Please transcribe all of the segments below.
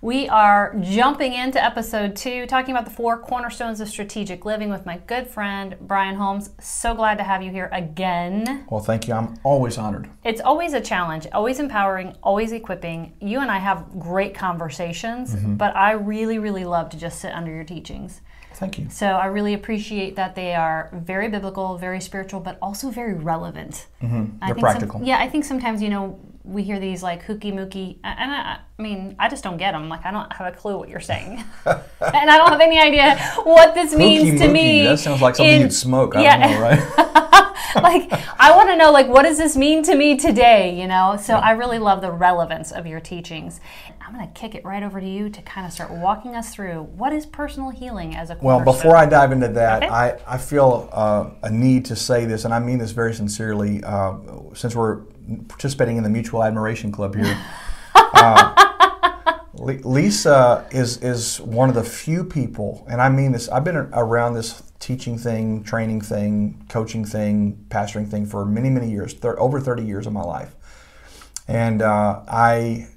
We are jumping into episode two, talking about the four cornerstones of strategic living with my good friend Brian Holmes. So glad to have you here again. Well, thank you. I'm always honored. It's always a challenge, always empowering, always equipping. You and I have great conversations, mm-hmm. but I really, really love to just sit under your teachings. Thank you. So I really appreciate that they are very biblical, very spiritual, but also very relevant. Mm-hmm. They're practical. Some, yeah, I think sometimes, you know, we hear these like hooky mooky, and I, I, mean, I just don't get them. Like, I don't have a clue what you're saying, and I don't have any idea what this means to me. That sounds like something in, you'd smoke. I yeah. Know, right? like, I want to know, like, what does this mean to me today? You know, so yeah. I really love the relevance of your teachings. I'm going to kick it right over to you to kind of start walking us through what is personal healing as a well. Before I dive into that, okay. I I feel uh, a need to say this, and I mean this very sincerely. Uh, since we're participating in the Mutual Admiration Club here. uh, Lisa is is one of the few people, and I mean this. I've been around this teaching thing, training thing, coaching thing, pastoring thing for many many years, thir- over thirty years of my life, and uh, I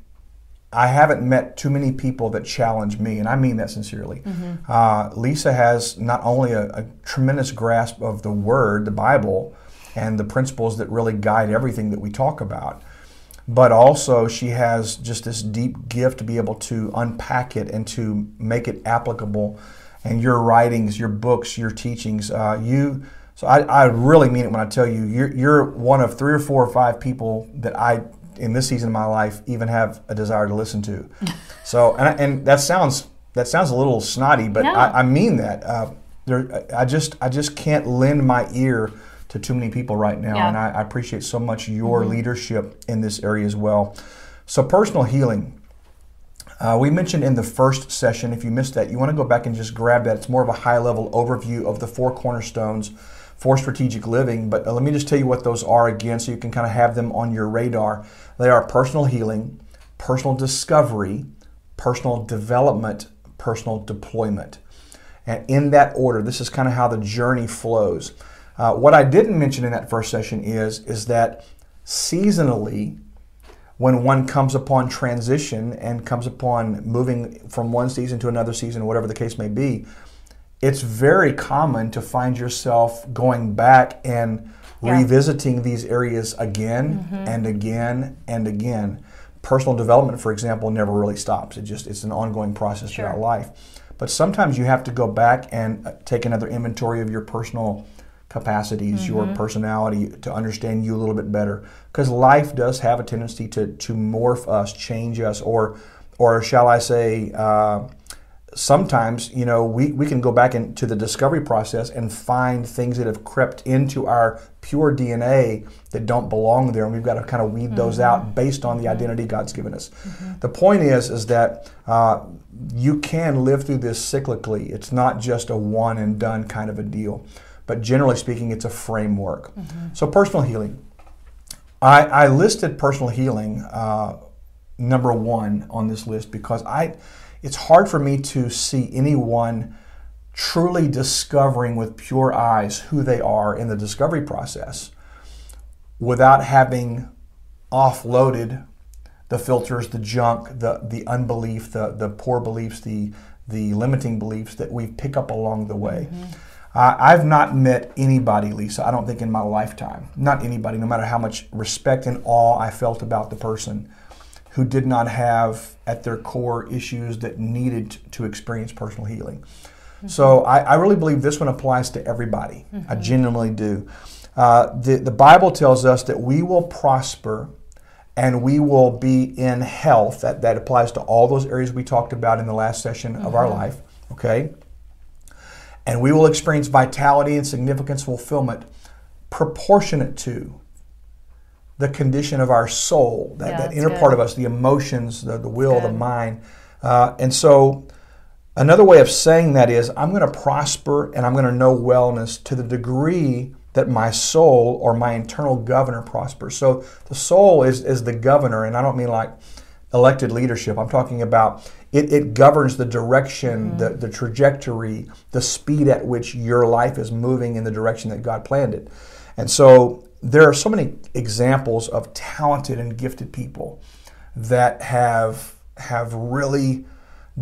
I haven't met too many people that challenge me, and I mean that sincerely. Mm-hmm. Uh, Lisa has not only a, a, tremendous grasp of the Word, the Bible, and the principles that really guide everything that we talk about. But also, she has just this deep gift to be able to unpack it and to make it applicable. And your writings, your books, your teachings, uh, you. So I, I really mean it when I tell you, you're, you're one of three or four or five people that I, in this season of my life, even have a desire to listen to. so, and, and that sounds that sounds a little snotty, but. I, I, mean that. Uh, there, I just I just can't lend my ear to too many people right now. Yeah. And I, I, appreciate so much your mm-hmm. leadership in this area as well. So, personal healing. Uh, we mentioned in the first session, if you missed that, you want to go back and just grab that. It's more of a high level overview of the four cornerstones for strategic living. But uh, let me just tell you what those are again so you can kind of have them on your radar. They are personal healing, personal discovery, personal development, personal deployment. And in that order, this is kind of how the journey flows. Uh, what I didn't mention in that first session is, is that seasonally, when one comes upon transition and comes upon moving from one season to another season, whatever the case may be, it's very common to find yourself going back and yeah. revisiting these areas again mm-hmm. and again and again. Personal development, for example, never really stops. It just it's an ongoing process sure. throughout life. But sometimes you have to go back and uh, take another inventory of your personal capacities, mm-hmm. your personality, to understand you a little bit better. Because life does have a tendency to, to morph us, change us, or, or shall I say, uh, sometimes you know we, we can go back into the discovery process and find things that have crept into our pure dna that don't belong there and we've got to kind of weed mm-hmm. those out based on the mm-hmm. identity god's given us mm-hmm. the point is is that uh, you can live through this cyclically it's not just a one and done kind of a deal but generally speaking, it's a framework. Mm-hmm. So, personal healing. I, I listed personal healing uh, number one on this list because I, it's hard for me to see anyone truly discovering with pure eyes who they are in the discovery process without having offloaded the filters, the junk, the, the unbelief, the, the poor beliefs, the, the limiting beliefs that we pick up along the way. Mm-hmm. Uh, I've not met anybody, Lisa, I don't think in my lifetime, not anybody, no matter how much respect and awe I felt about the person, who did not have at their core issues that needed to experience personal healing. Mm-hmm. So I, I, really believe this one applies to everybody. Mm-hmm. I genuinely do. Uh, the, the Bible tells us that we will prosper and we will be in health. That, that applies to all those areas we talked about in the last session mm-hmm. of our mm-hmm. life. Okay? And we will experience vitality and significance fulfillment proportionate to the condition of our soul, that, yeah, that inner good. part of us, the emotions, the, the will, the mind. Uh, and so, another way of saying that is I'm going to prosper and I'm going to know wellness to the degree that my soul or my internal governor prospers. So, the soul is, is the governor, and I don't mean like elected leadership. I'm talking about it, it governs the direction, mm-hmm. the, the trajectory, the speed at which your life is moving in the direction that God planned it. And so there are so many examples of talented and gifted people that have have really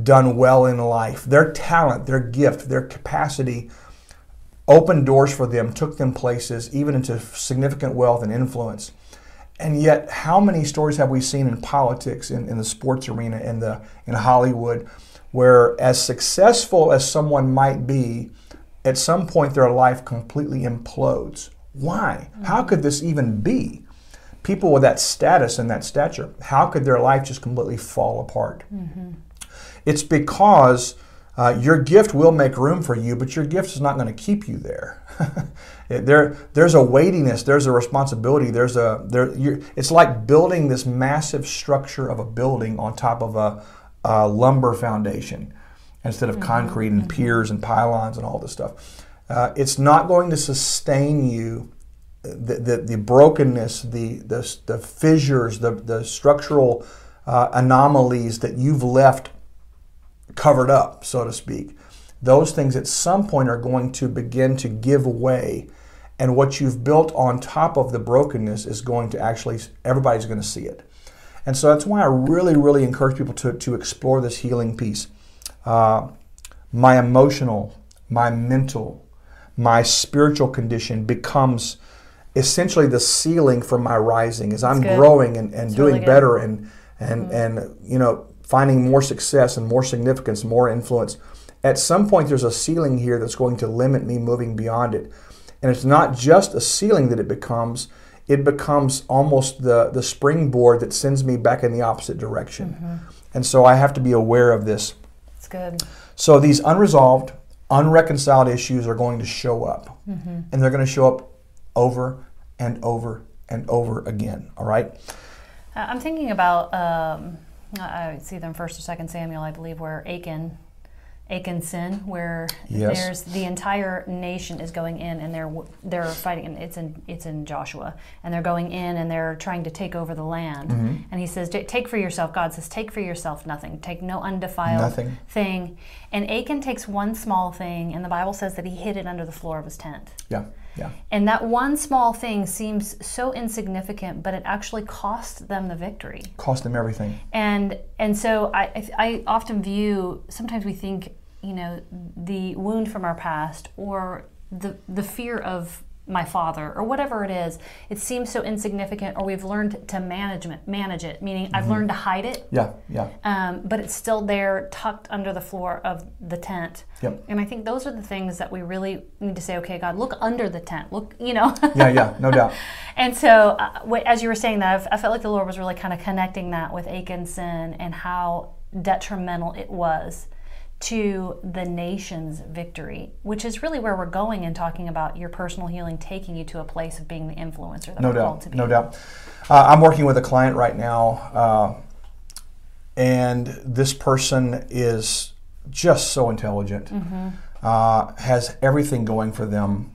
done well in life. Their talent, their gift, their capacity opened doors for them, took them places, even into significant wealth and influence. And yet, how many stories have we seen in politics, in, in the sports arena, in the in Hollywood, where as successful as someone might be, at some point their life completely implodes. Why? Mm-hmm. How could this even be? People with that status and that stature, how could their life just completely fall apart? Mm-hmm. It's because uh, your gift will make room for you, but your gift is not going to keep you there. there, there's a weightiness, there's a responsibility, there's a there. it's like building this massive structure of a building on top of a, a lumber foundation instead of mm-hmm. concrete and mm-hmm. piers and pylons and all this stuff. Uh, it's not going to sustain you. The, the, the brokenness, the, the, the fissures, the, the structural uh, anomalies that you've left covered up, so to speak, those things at some point are going to begin to give way. And what you've built on top of the brokenness is going to actually, everybody's going to see it. And so that's why I really, really encourage people to, to explore this healing piece uh, my emotional, my mental, my spiritual condition becomes essentially the ceiling for my rising as I'm growing and, and doing really better and and mm-hmm. and you know finding more success and more significance, more influence. At some point there's a ceiling here that's going to limit me moving beyond it. And it's not just a ceiling that it becomes, it becomes almost the, the springboard that sends me back in the opposite direction. Mm-hmm. And so I have to be aware of this It's good. So these unresolved, unreconciled issues are going to show up. Mm-hmm. And they're going to show up over and over and over again. All right? Uh, I'm thinking about, um, I see them first or second Samuel, I believe, where Achan Achan sin, where yes. there's the entire nation is going in and they're they're fighting. And it's in it's in Joshua, and they're going in and they're trying to take over the land. Mm-hmm. And he says, "Take for yourself." God says, "Take for yourself nothing. Take no undefiled nothing. thing." And Achan takes one small thing, and the Bible says that he hid it under the floor of his tent. Yeah. Yeah. And that one small thing seems so insignificant, but it actually cost them the victory. Cost them everything. And and so I I often view sometimes we think you know the wound from our past or the the fear of my father or whatever it is it seems so insignificant or we've learned to manage it manage it meaning mm-hmm. i've learned to hide it. Yeah yeah. Um, but it's still there tucked under the floor of the tent. Yep. and i think those are the things that we really need to say okay god look under the tent. Look you know? Yeah yeah no doubt. And so uh, as you were saying that i felt like the lord was really kind of connecting that with sin and how detrimental it was to the nation's victory, which is really where we're going in talking about your personal healing taking you to a place of being the influencer that no we're doubt, called to be. No doubt. Uh, I'm working with a client right now, uh, and this person is just so intelligent, mm-hmm. uh, has everything going for them,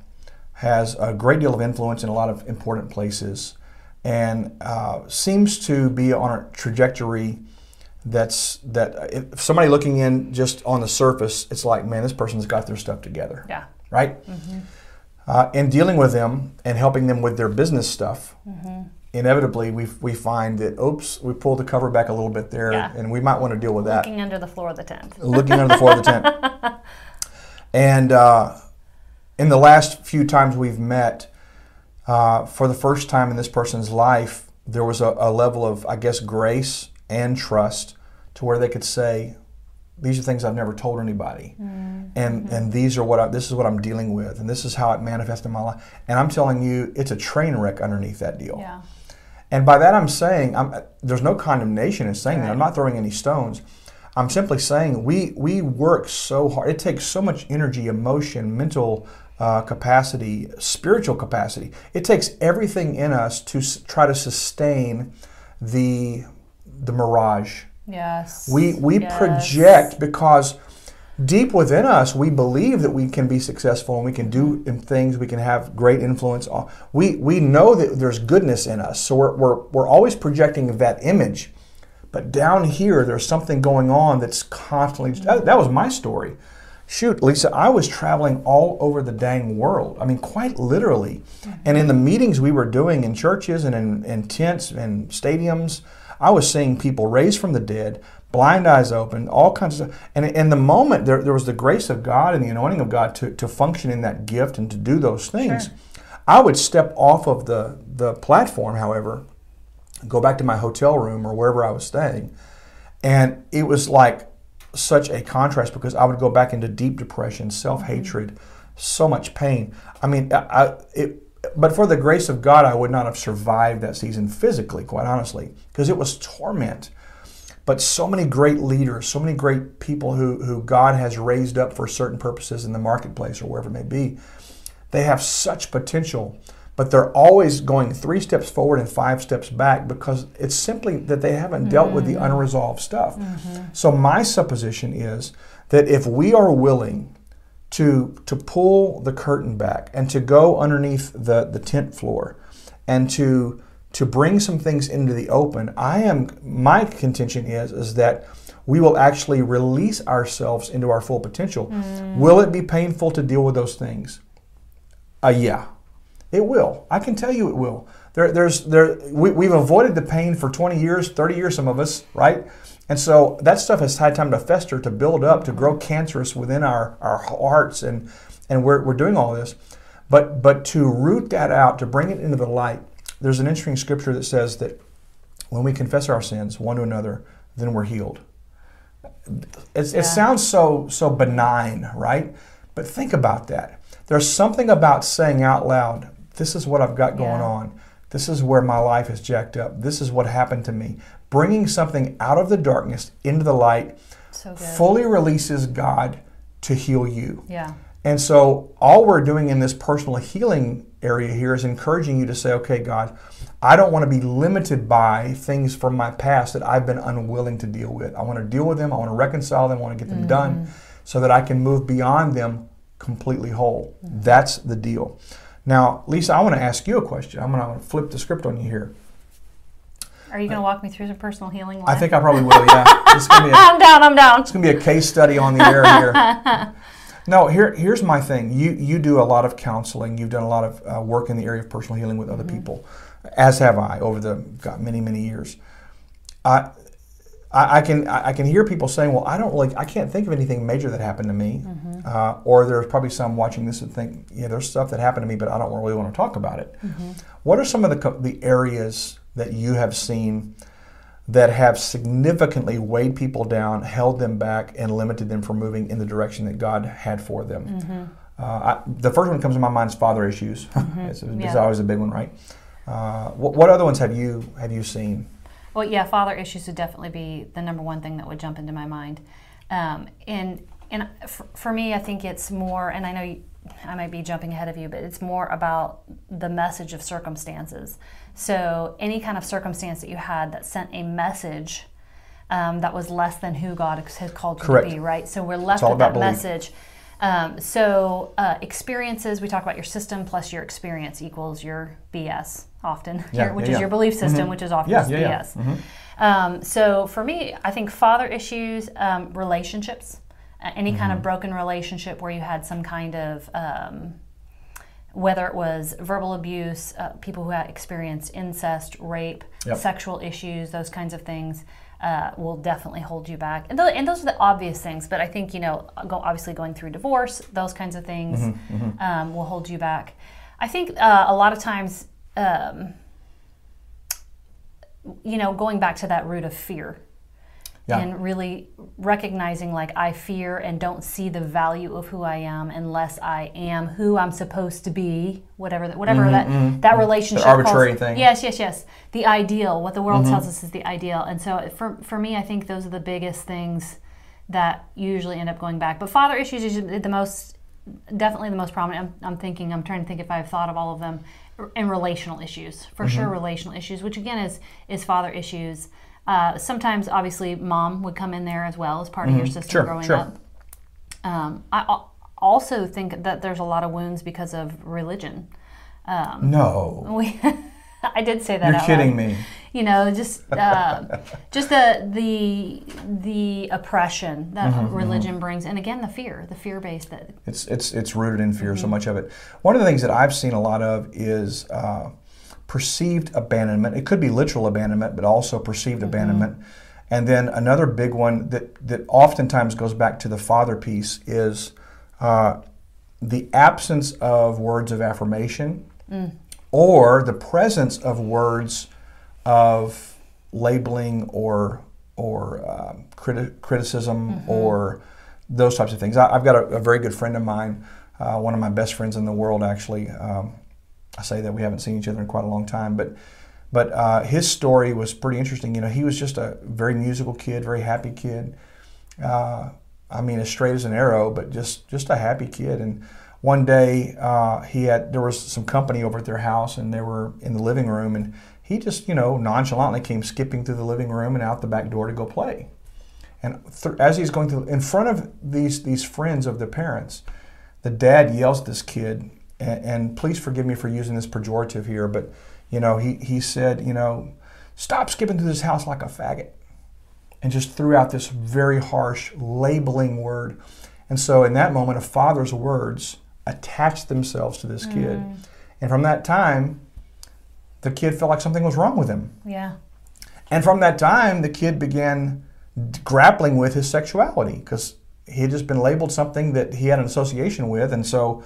has a great deal of influence in a lot of important places, and uh, seems to be on a trajectory that's that if somebody looking in just on the surface, it's like, man, this person's got their stuff together. Yeah. Right. Mm-hmm. Uh, and dealing with them and helping them with their business stuff, mm-hmm. inevitably we we find that oops, we pull the cover back a little bit there, yeah. and we might want to deal with that. Looking under the floor of the tent. Looking under the floor of the tent. And uh, in the last few times we've met, uh, for the first time in this person's life, there was a, a level of, I guess, grace and trust to where they could say, these are things I've never told anybody, mm-hmm. and and these are what I, this is what I'm dealing with, and this is how it manifests in my life. And I'm telling you, it's a train wreck underneath that deal. Yeah. And by that I'm saying, I'm, there's no condemnation in saying right. that. I'm not throwing any stones. I'm simply saying we we work so hard. It takes so much energy, emotion, mental uh, capacity, spiritual capacity. It takes everything in us to s- try to sustain the the mirage. Yes. We we yes. project because deep within us we believe that we can be successful and we can do things we can have great influence on we we know that there's goodness in us so we're, we're, we're always projecting that image but down here there's something going on that's constantly that, that was my story shoot lisa i was traveling all over the dang world i mean quite literally mm-hmm. and in the meetings we were doing in churches and in, in tents and stadiums I was seeing people raised from the dead, blind eyes open, all kinds of stuff. And in the moment, there, there was the grace of God and the anointing of God to, to function in that gift and to do those things. Sure. I would step off of the, the platform, however, go back to my hotel room or wherever I was staying. And it was like such a contrast because I would go back into deep depression, self hatred, mm-hmm. so much pain. I mean, I, it, but for the grace of God, I would not have survived that season physically, quite honestly, because it was torment. But so many great leaders, so many great people who, who God has raised up for certain purposes in the marketplace or wherever it may be, they have such potential but they're always going three steps forward and five steps back because it's simply that they haven't mm-hmm. dealt with the mm-hmm. unresolved stuff. Mm-hmm. So my supposition is that if we are willing to to pull the curtain back and to go underneath the, the tent floor and to to bring some things into the open, I am my contention is is that we will actually release ourselves into our full potential. Mm. Will it be painful to deal with those things? Uh, yeah, it will. I can tell you it will. There, there's, there, we, we've avoided the pain for 20 years, 30 years, some of us, right? And so that stuff has had time to fester, to build up, to grow cancerous within our, our hearts, and, and we're, we're doing all this. But, but to root that out, to bring it into the light, there's an interesting scripture that says that when we confess our sins one to another, then we're healed. Yeah. It sounds so, so benign, right? But think about that. There's something about saying out loud, this is what I've got going yeah. on. This is where my life is jacked up. This is what happened to me. Bringing something out of the darkness into the light so fully releases God to heal you. Yeah. And so all we're doing in this personal healing area here is encouraging you to say, okay, God, I don't want to be limited by things from my past that I've been unwilling to deal with. I want to deal with them. I want to reconcile them. I want to get them mm-hmm. done so that I can move beyond them completely whole. Mm-hmm. That's the deal. Now, Lisa, I want to ask you a question. I'm going to flip the script on you here. Are you going to walk me through some personal healing? I think I probably will. Yeah. i I'm down. I'm down. It's going to be a case study on the air here. no, here, here's my thing. You you do a lot of counseling. You've done a lot of uh, work in the area of personal healing with other mm-hmm. people, as have I over the got many many years. Uh, I, I, can I can hear people saying, "Well, I don't really, I can't think of anything major that happened to me," mm-hmm. uh, or there's probably some watching this and think, "Yeah, there's stuff that happened to me, but I don't really want to talk about it." Mm-hmm. What are some of the the areas that you have seen that have significantly weighed people down, held them back, and limited them from moving in the direction that God had for them? Mm-hmm. Uh, I, the first one that comes to my mind is father issues. Mm-hmm. it's, it's yeah. always a big one, right? Uh, what, what other ones have you have you seen? Well, yeah, father issues would definitely be the number one thing that would jump into my mind. Um, and and for, for, me, I think it's more, and I know you, I might be jumping ahead of you, but it's more about the message of circumstances. So any kind of circumstance that you had that sent a message um, that was less than who God has called you Correct. to be, right? So we're left with that belief. message. Um, so uh, experiences, we talk about your system plus your experience equals your BS often, yeah, your, which yeah, is your belief system, mm-hmm. which is often BS. Mm-hmm. Um, so for me, I think father issues, um, relationships, uh, any mm-hmm. kind of mm-hmm. broken relationship where you had some kind of um, whether it was verbal abuse, uh, people who had experienced incest, rape, yep. sexual issues, those kinds of things. Uh, will definitely hold you back. And, th- and, those are the obvious things, but I think, you know, go, obviously going through divorce, those kinds of things mm-hmm, mm-hmm. Um, will hold you back. I think uh, a lot of times um, you know, going back to that root of fear. Yeah. And really recognizing, like, I fear and don't see the value of who I am unless I am who I'm supposed to be, whatever that, whatever mm-hmm, that, mm-hmm. that relationship. The arbitrary calls, thing. Yes, yes, yes. The ideal, what the world mm-hmm. tells us is the ideal. And so for, for me, I think those are the biggest things that usually end up going back. But father issues is the most, definitely the most prominent. I'm, I'm thinking, I'm trying to think if I've thought of all of them and relational issues for mm-hmm. sure relational issues which again is is father issues uh, sometimes obviously mom would come in there as well as part mm-hmm. of your mm-hmm. system sure, growing sure. up um, i also think that there's a lot of wounds because of religion um, no we I did say that. You're kidding me. You know, just uh, just the the the oppression that mm-hmm, mm-hmm. religion mm-hmm. brings, and again the fear, the fear based that it's it's it's rooted in fear. Mm-hmm. So much of it. One of the things that I've seen a lot of is. Uh, perceived abandonment. It could be literal abandonment, but also perceived mm-hmm. abandonment. And then another big one that, that oftentimes goes back to the father piece is uh, the absence of words of affirmation mm. or the presence of words of labeling or or uh, criti- criticism mm-hmm. or those types of things. I, have got a, a, very good friend of mine, uh, one of my best friends in the world, actually. Um, I say that we haven't seen each other in quite a long time, but but uh, his story was pretty interesting. You know, he was just a very musical kid, very happy kid. Uh, I mean, as straight as an arrow, but just just a happy kid. And one day, uh, he had there was some company over at their house, and they were in the living room, and he just you know nonchalantly came skipping through the living room and out the back door to go play. And th- as he's going through, in front of these these friends of the parents, the dad yells at this kid, and, and please forgive me for using this pejorative here, but you know, he, he said, you know, stop skipping through this house like a faggot. And just threw out this very harsh labeling word. And so in that moment, a father's words attached themselves to this kid. Mm. And from that time, the kid felt like something was wrong with him. Yeah. And from that time, the kid began grappling with his sexuality because he had just been labeled something that he had an association with. And so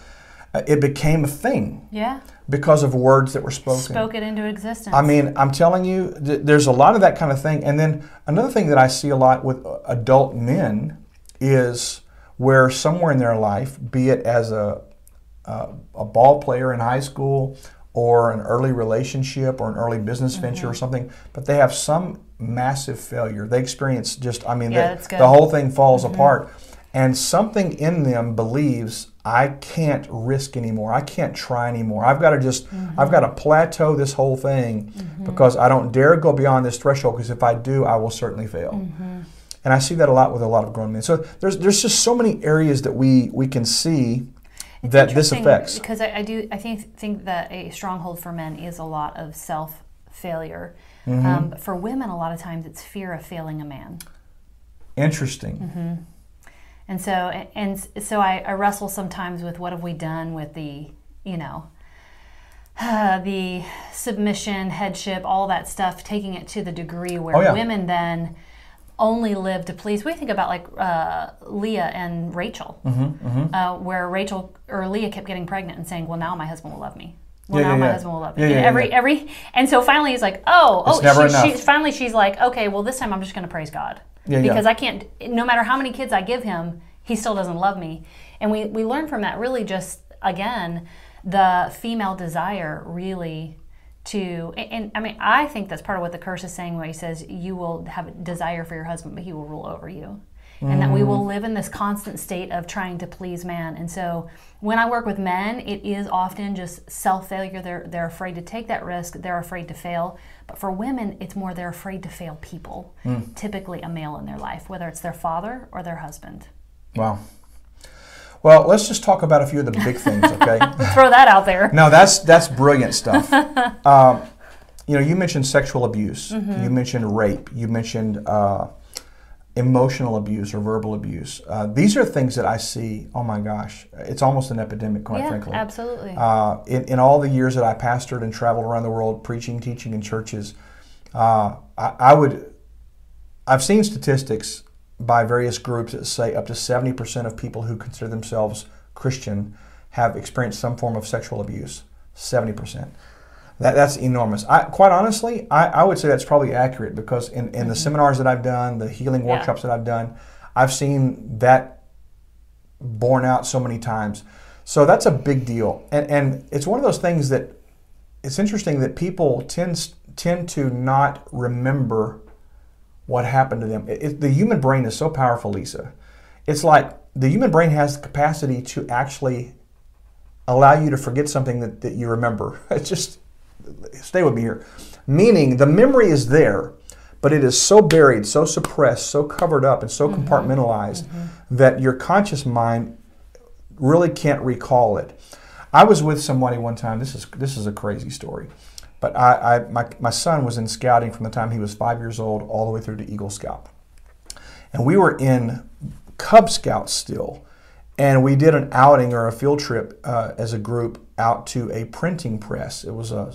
uh, it became a thing. Yeah. Because of words that were spoken. Spoke it into existence. I mean, I'm telling you, th- there's a lot of that kind of thing. And then another thing that I see a lot with uh, adult men is where somewhere in their life, be it as a, a, a ball player in high school or an early relationship or an early business mm-hmm. venture or something, but they have some massive failure. They experience just, I mean, yeah, the, the whole thing falls mm-hmm. apart. And something in them believes I can't risk anymore. I can't try anymore. I've got to just, mm-hmm. I've got to plateau this whole thing mm-hmm. because I don't dare go beyond this threshold because if I do, I will certainly fail. Mm-hmm. And I see that a lot with a lot of grown men. So there's, there's just so many areas that we, we can see it's that this affects. Because I, I, do, I think, think that a stronghold for men is a lot of self failure. Mm-hmm. Um, for women, a lot of times it's fear of failing a man. Interesting. And so, and so I, I wrestle sometimes with what have we done with the, you know, uh, the submission, headship, all that stuff, taking it to the degree where oh, yeah. women then only live to please. We think about like uh, Leah and Rachel, mm-hmm, mm-hmm. Uh, where Rachel or Leah kept getting pregnant and saying, "Well, now my husband will love me." Well, yeah, now yeah, my husband will love me. Yeah, every every, and so finally he's like, "Oh, it's oh." She, she, finally, she's like, "Okay, well, this time I'm just going to praise God." Yeah, because yeah. I can't. No matter how many kids I give him, he still doesn't love me. And we we learn from that really just again the female desire really to and, and, I mean I think that's part of what the curse is saying when he says you will have a desire for your husband but he will rule over you. Mm. And that we will mm. live in this constant state of trying to please man. And so when I work with men, it is often just self failure. They're, they're afraid to take that risk, they're afraid to fail. But for women, it's more they're afraid to fail people, mm. typically a male in their life, whether it's their father or their husband. Wow. Well, let's just talk about a few of the big things, okay? Throw that out there. No, that's that's brilliant stuff. um, you know, you mentioned sexual abuse. Mm-hmm. You mentioned rape. You mentioned uh, emotional abuse or verbal abuse. Uh, these are things that I see. Oh my gosh, it's almost an epidemic, quite yeah, frankly. Absolutely. Uh, in, in all the years that I pastored and traveled around the world preaching, teaching in churches, uh, I, I, would. I've seen statistics by various groups that say up to 70% of people who consider themselves Christian have experienced some form of sexual abuse. 70%. That, that's enormous. I, quite honestly, I, I would say that's probably accurate because in, in mm-hmm. the seminars that I've done, the healing workshops yeah. that I've done, I've seen that borne out so many times. So that's a big deal. And, and it's one of those things that it's interesting that people tend, tend to not remember what happened to them. It, it, the human brain is so powerful, Lisa. It's like the human brain has the capacity to actually allow you to forget something that, that you remember. It's just, stay with me here. Meaning the memory is there, but it is so buried, so suppressed, so covered up, and so mm-hmm. compartmentalized mm-hmm. that your conscious mind really can't recall it. I was with somebody one time. This is this is a crazy story. But I, I, my, my son was in scouting from the time he was five years old all the way through to Eagle Scout. And we were in Cub Scouts still. And we did an outing or a field trip uh, as a group out to a printing press. It was a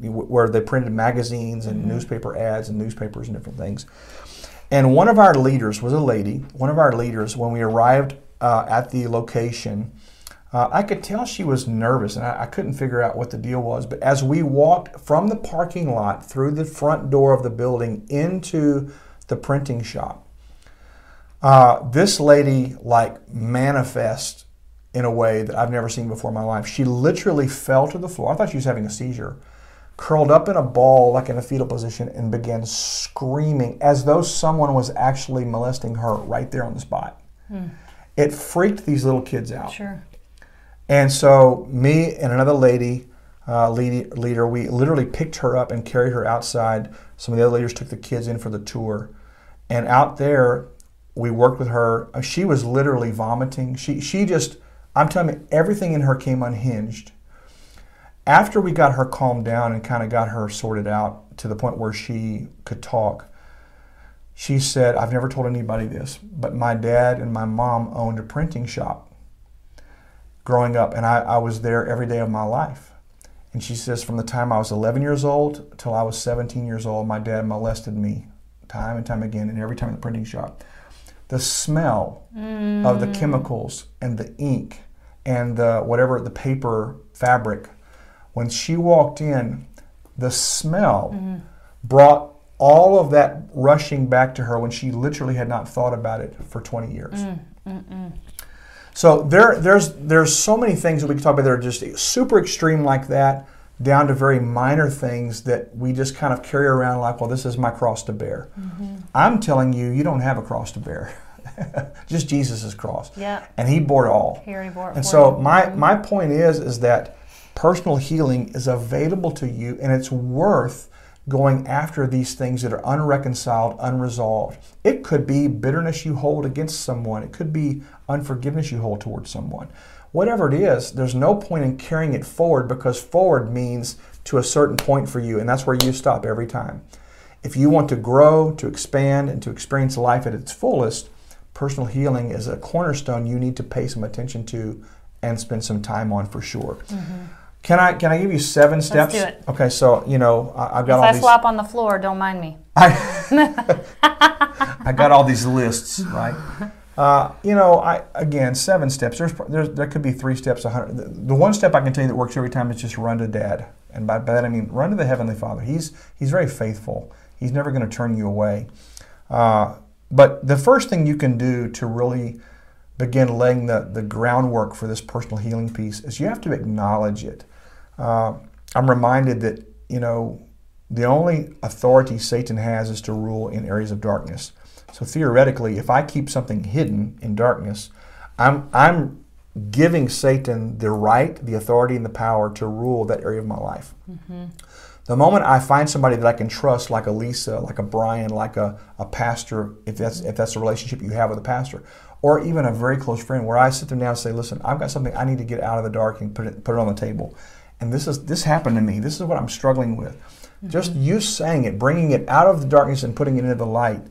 where they printed magazines and mm-hmm. newspaper ads and newspapers and different things. And one of our leaders was a lady. One of our leaders, when we arrived uh, at the location, uh, I could tell she was nervous and I, I, couldn't figure out what the deal was. But as we walked from the parking lot through the front door of the building into the printing shop, uh, this lady like manifest in a way that I've never seen before in my life. She literally fell to the floor. I thought she was having a seizure curled up in a ball, like in a fetal position, and began screaming as though someone was actually molesting her right there on the spot. Hmm. It freaked these little kids out. Sure. And so, me and another lady, uh, lead, leader, we literally picked her up and carried her outside. Some of the other leaders took the kids in for the tour. And out there, we worked with her. Uh, she was literally vomiting. She, she just, I'm telling you, everything in her came unhinged after we got her calmed down and kind of got her sorted out to the point where she could talk, she said, I've never told anybody this, but my dad and my mom owned a printing shop growing up, and I, I was there every day of my life. And she says, from the time I was 11 years old till I was 17 years old, my dad molested me time and time again, and every time in the printing shop. The smell mm. of the mm. chemicals and the ink and the whatever the paper fabric when she walked in, the smell mm-hmm. brought all of that rushing back to her when she literally had not thought about it for 20 years. Mm, so there, there's there's so many things that we can talk about that are just super extreme like that, down to very minor things that we just kind of carry around like, well, this is my cross to bear. Mm-hmm. I'm telling you, you don't have a cross to bear. just Jesus' cross. Yeah. And he bore it all. He already bore it and so you. my, mm-hmm. my point is is that personal healing is available to you and it's worth going after these things that are unreconciled, unresolved. It could be bitterness you hold against someone, it could be unforgiveness you hold towards someone. Whatever it is, there's no point in carrying it forward because forward means to a certain point for you, and that's where you stop every time. If you want to grow, to expand, and to experience life at its fullest, personal healing is a cornerstone you need to pay some attention to and spend some time on for sure. Mm-hmm. Can I can I give you 7 steps? Let's do it. Okay, so you know I, have got if all I these. flop on the floor, don't mind me. I, I got all these lists right. Uh, you know, I again seven steps. There's, there's there could be three steps. The, the, one step I can tell you that works every time is just run to Dad, and by, by that I mean run to the Heavenly Father. He's he's very faithful. He's never going to turn you away. Uh, but the first thing you can do to really begin laying the, the groundwork for this personal healing piece is you have to acknowledge it uh, I'm reminded that, you know, the only authority Satan has is to rule in areas of darkness. So theoretically, if I keep something hidden in darkness, I'm, I'm giving Satan the right, the authority, and the power to rule that area of my life. Mm-hmm. The moment I find somebody that I can trust, like a Lisa, like a Brian, like a, a pastor, if that's if that's a relationship you have with a pastor, or even a very close friend, where I sit them down and say, "Listen, I've got something I need to get out of the dark and put it put it on the table." and this is this happened to me. This is what I'm struggling with. Mm-hmm. Just you saying it, bringing it out of the darkness and putting it into the light,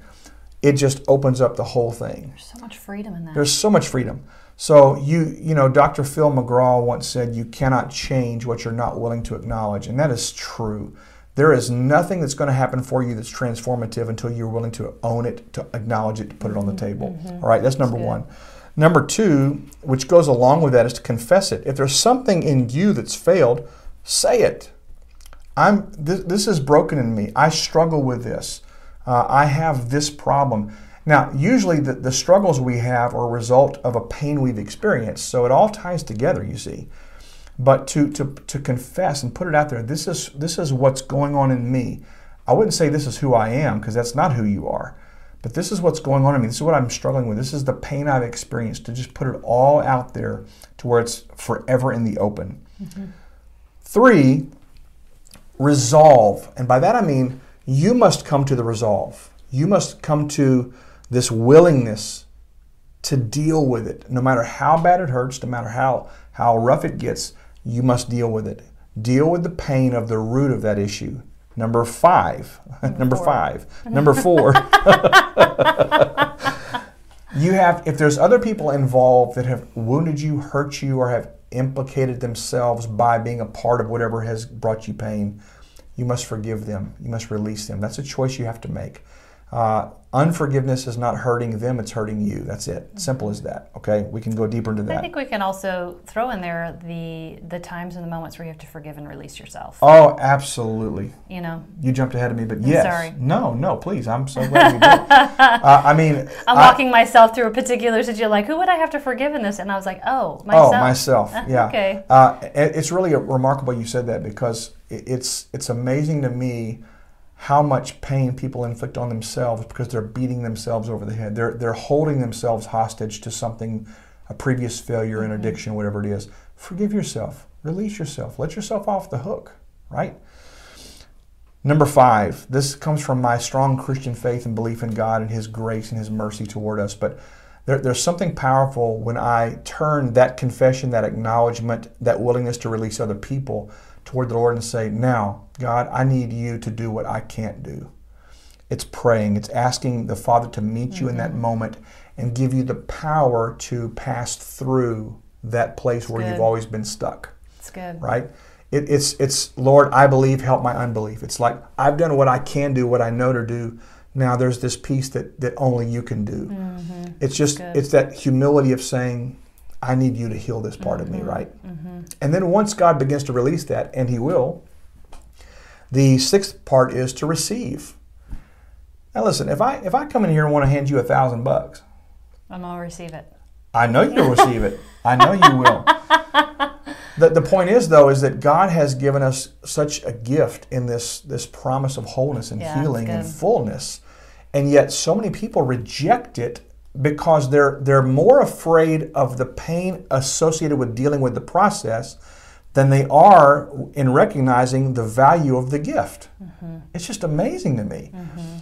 it just opens up the whole thing. There's so much freedom in that. There's so much freedom. So you you know, Dr. Phil McGraw once said you cannot change what you're not willing to acknowledge, and that is true. There is nothing that's going to happen for you that's transformative until you're willing to own it, to acknowledge it, to put it on the mm-hmm. table. Mm-hmm. All right, that's number that's one. Number two, which goes along with that, is to confess it. If there's something in you that's failed, say it. I'm this, this is broken in me. I struggle with this. Uh, I have this problem. Now, usually the, the struggles we have are a result of a pain we've experienced. So it all ties together, you see. But to, to, to confess and put it out there, this is, this is what's going on in me. I wouldn't say this is who I am because that's not who you are. But this is what's going on in me. This is what I'm struggling with. This is the pain I've experienced to just put it all out there to where it's forever in the open. Mm-hmm. Three, resolve. And by that I mean you must come to the resolve. You must come to this willingness to deal with it. No matter how bad it hurts, no matter how, how rough it gets, you must deal with it. Deal with the pain of the root of that issue. Number five. Number, number five. number four. you have, if there's other people involved that have wounded you, hurt you, or have implicated themselves by being a part of whatever has brought you pain, you must forgive them. You must release them. That's a choice you have to make. Uh, unforgiveness is not hurting them, it's hurting you. That's it. Simple as that. Okay? We can go deeper into that. I think we can also throw in there the the times and the moments where you have to forgive and release yourself. Oh, absolutely. You know? You jumped ahead of me, but yes. sorry. No, no, please. I'm so glad you did. uh, I mean, I'm I- walking myself through a particular situation. Like, who would I have to forgive in this? And I was like, oh, myself. Oh, myself. Yeah. Okay. Uh, it- it's really remarkable you said that because it- it's it's amazing to me how much pain people inflict on themselves because they're beating themselves over the head. They're they're holding themselves hostage to something, a previous failure, an mm-hmm. addiction, whatever it is. Forgive yourself. Release yourself. Let yourself off the hook. Right. Number five, this comes from my strong Christian faith and belief in God and His grace and His mercy toward us. But there, there's something powerful when I turn that confession, that acknowledgement, that willingness to release other people toward the Lord and say, Now, God, I need you to do what I can't do. It's praying, it's asking the Father to meet you in that mm-hmm. moment and give you the power to pass through that place where good. you've always been stuck It's good. right? It, it's it's Lord, I believe, help my unbelief. It's like I've done what I can do, what I know to do. Now there's this piece that that only you can do. Mm-hmm. It's just it's that humility of saying, I need you to heal this part of me, mm-hmm. right? Mm-hmm. And then once God begins to release that, and He will, the sixth part is to receive. Now listen, if I if I come in here and want to hand you a thousand bucks, I'm to receive it. I know you'll receive it. I know you will. The, the point is, though, is that God has given us such a gift in this, this promise of wholeness and Yeah, healing and fullness. And yet, so many people reject it because they're, they're more afraid of the pain associated with dealing with the process than they are in recognizing the value of the gift. Mm-hmm. It's just amazing to me.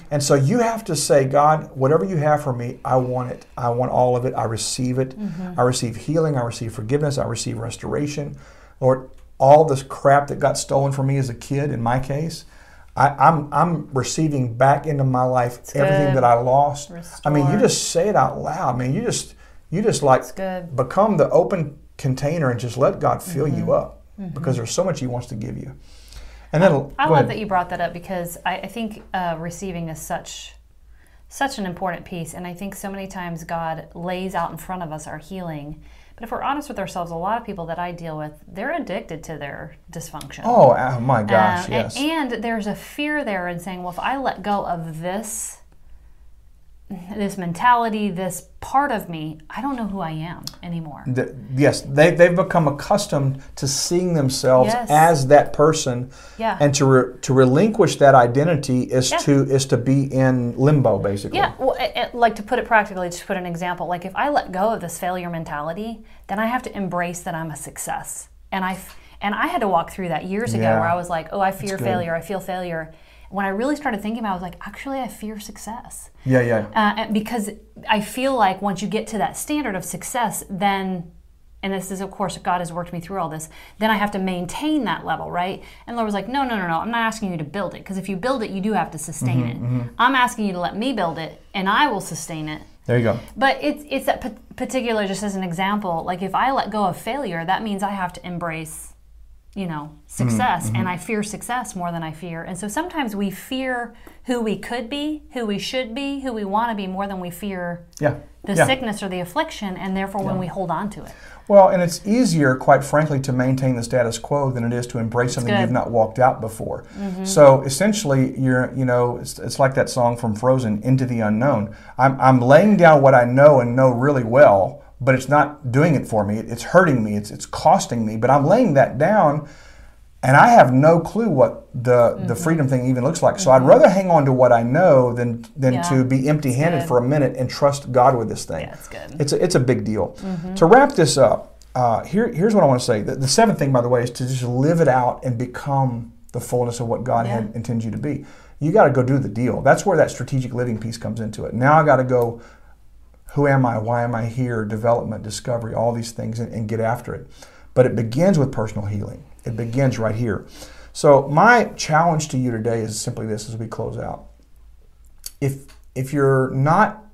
And so you have to say, God, whatever you have for me, I want it. I want all of it. I receive it. Mm-hmm. I receive healing. I receive forgiveness. I receive restoration. Lord, all this crap that got stolen from me as a kid, in my case, I, I'm, I'm receiving back into my life everything good. that I lost. I mean, you just say it out loud. I mean, you just, you just like become the open container and just let God fill Mm-hmm. you up because there's so much He wants to give you. And then I go love ahead. that you brought that up because I, I think uh, receiving is such such an important piece, and I think so many times God lays out in front of us our healing. But if we're honest with ourselves, a lot of people that I deal with, they're addicted to their dysfunction. Oh, oh my gosh, Um, yes. and, and there's a fear there in saying, well, if I let go of this, this mentality, this part of me, I don't know who I am anymore. Th- yes, they, they've become accustomed to seeing themselves Yes. as that person, Yeah. and to re- to relinquish that identity is Yeah. to is to be in limbo, basically. Yeah, well, it, it- like to put it practically, just put an example. Like if I let go of this failure mentality, then I have to embrace that I'm a success. And I and I had to walk through that years ago, Yeah. where I was like, oh, I fear failure, I feel failure. When I really started thinking about, it, I was like, actually, I fear success. yeah, yeah. Uh, because I feel like once you get to that standard of success, then, and this is, of course, God has worked me through all this, then I have to maintain that level, right? And Lord was like, no, no, no, no, I'm not asking you to build it, because if you build it, you do have to sustain Mm-hmm, it. I'm asking you to let me build it, and I will sustain it. There you go. But it's, it's that pa- particular, just as an example, like if I let go of failure, that means I have to embrace you know, success, Mm-hmm, and I fear success more than I fear. And so sometimes we fear who we could be, who we should be, who we want to be more than we fear Yeah. the yeah. sickness or the affliction, and therefore when we hold on to it. Well, and it's easier, quite frankly, to maintain the status quo than it is to embrace something good. Mm-hmm. you've not walked out before. So essentially, you're, you know, it's, it's like that song from Frozen, "Into the Unknown." I'm, I'm laying down what I know and know really well, but it's not doing it for me. It's hurting me. It's it's costing me. But I'm laying that down, and I have no clue what the the Mm-hmm. freedom thing even looks like. So I'd rather hang on to what I know than than Yeah. to be empty-handed for a minute and trust God with this thing. Yeah, it's good. It's a, it's a big deal. To wrap this up, uh, here, here's what I want to say. The, the seventh thing, by the way, is to just live it out and become the fullness of what God Yeah. had intended you to be. You got to go do the deal. That's where that strategic living piece comes into it. Now I got to go. Who am I? Why am I here? Development, discovery, all these things, and, and get after it. But it begins with personal healing. It begins right here. So my challenge to you today is simply this: as we close out, if if you're not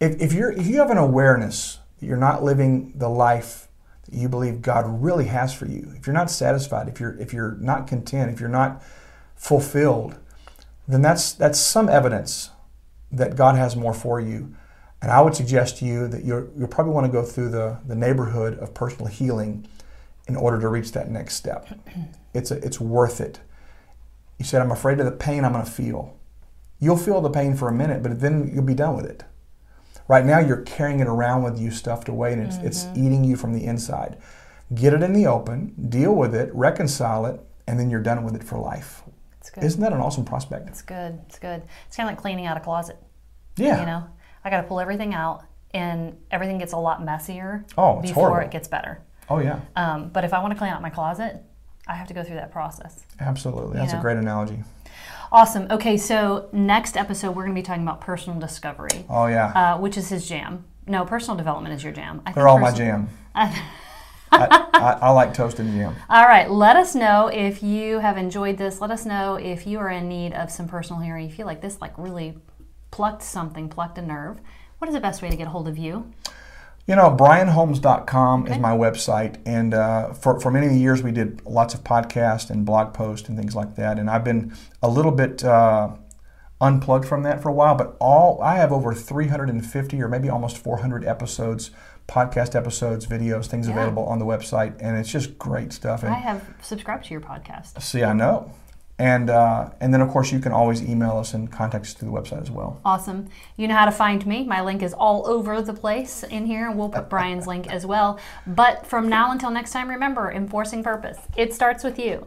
if, if you're if you have an awareness that you're not living the life that you believe God really has for you, if you're not satisfied, if you're if you're not content, if you're not fulfilled, then that's that's some evidence that God has more for you. And I would suggest to you that you you probably want to go through the, the neighborhood of personal healing in order to reach that next step. It's a, it's worth it. You said, I'm afraid of the pain I'm going to feel. You'll feel the pain for a minute, but then you'll be done with it. Right now, you're carrying it around with you stuffed away, and it's, mm-hmm. it's eating you from the inside. Get it in the open, deal with it, reconcile it, and then you're done with it for life. It's good. Isn't that an awesome prospect? It's good. It's good. It's kind of like cleaning out a closet. Yeah. You know, I got to pull everything out, and everything gets a lot messier oh, before horrible. it gets better. Oh yeah. Um, but if I want to clean out my closet, I have to go through that process. Absolutely, that's know? a great analogy. Awesome. Okay, so next episode we're going to be talking about personal discovery. Oh yeah. Uh, which is his jam. No, personal development is your jam. I They're all my jam. I, I, I, like toast and jam. All right. Let us know if you have enjoyed this. Let us know if you are in need of some personal healing. You feel like this like really plucked something, plucked a nerve. What is the best way to get a hold of you? You know, brianholmes.com okay. is my website. And uh, for, for many years, we did lots of podcasts and blog posts and things like that. And I've been a little bit uh, unplugged from that for a while, but all I have over 350 or maybe almost 400 episodes, podcast episodes, videos, things yeah. available on the website. And it's just great stuff. And I have subscribed to your podcast. See, I know. And uh, and then of course you can always email us and contact us through the website as well. Awesome. You know how to find me. My link is all over the place in here, and we'll put Brian's link as well. But from now until next time, remember enforcing purpose. It starts with you.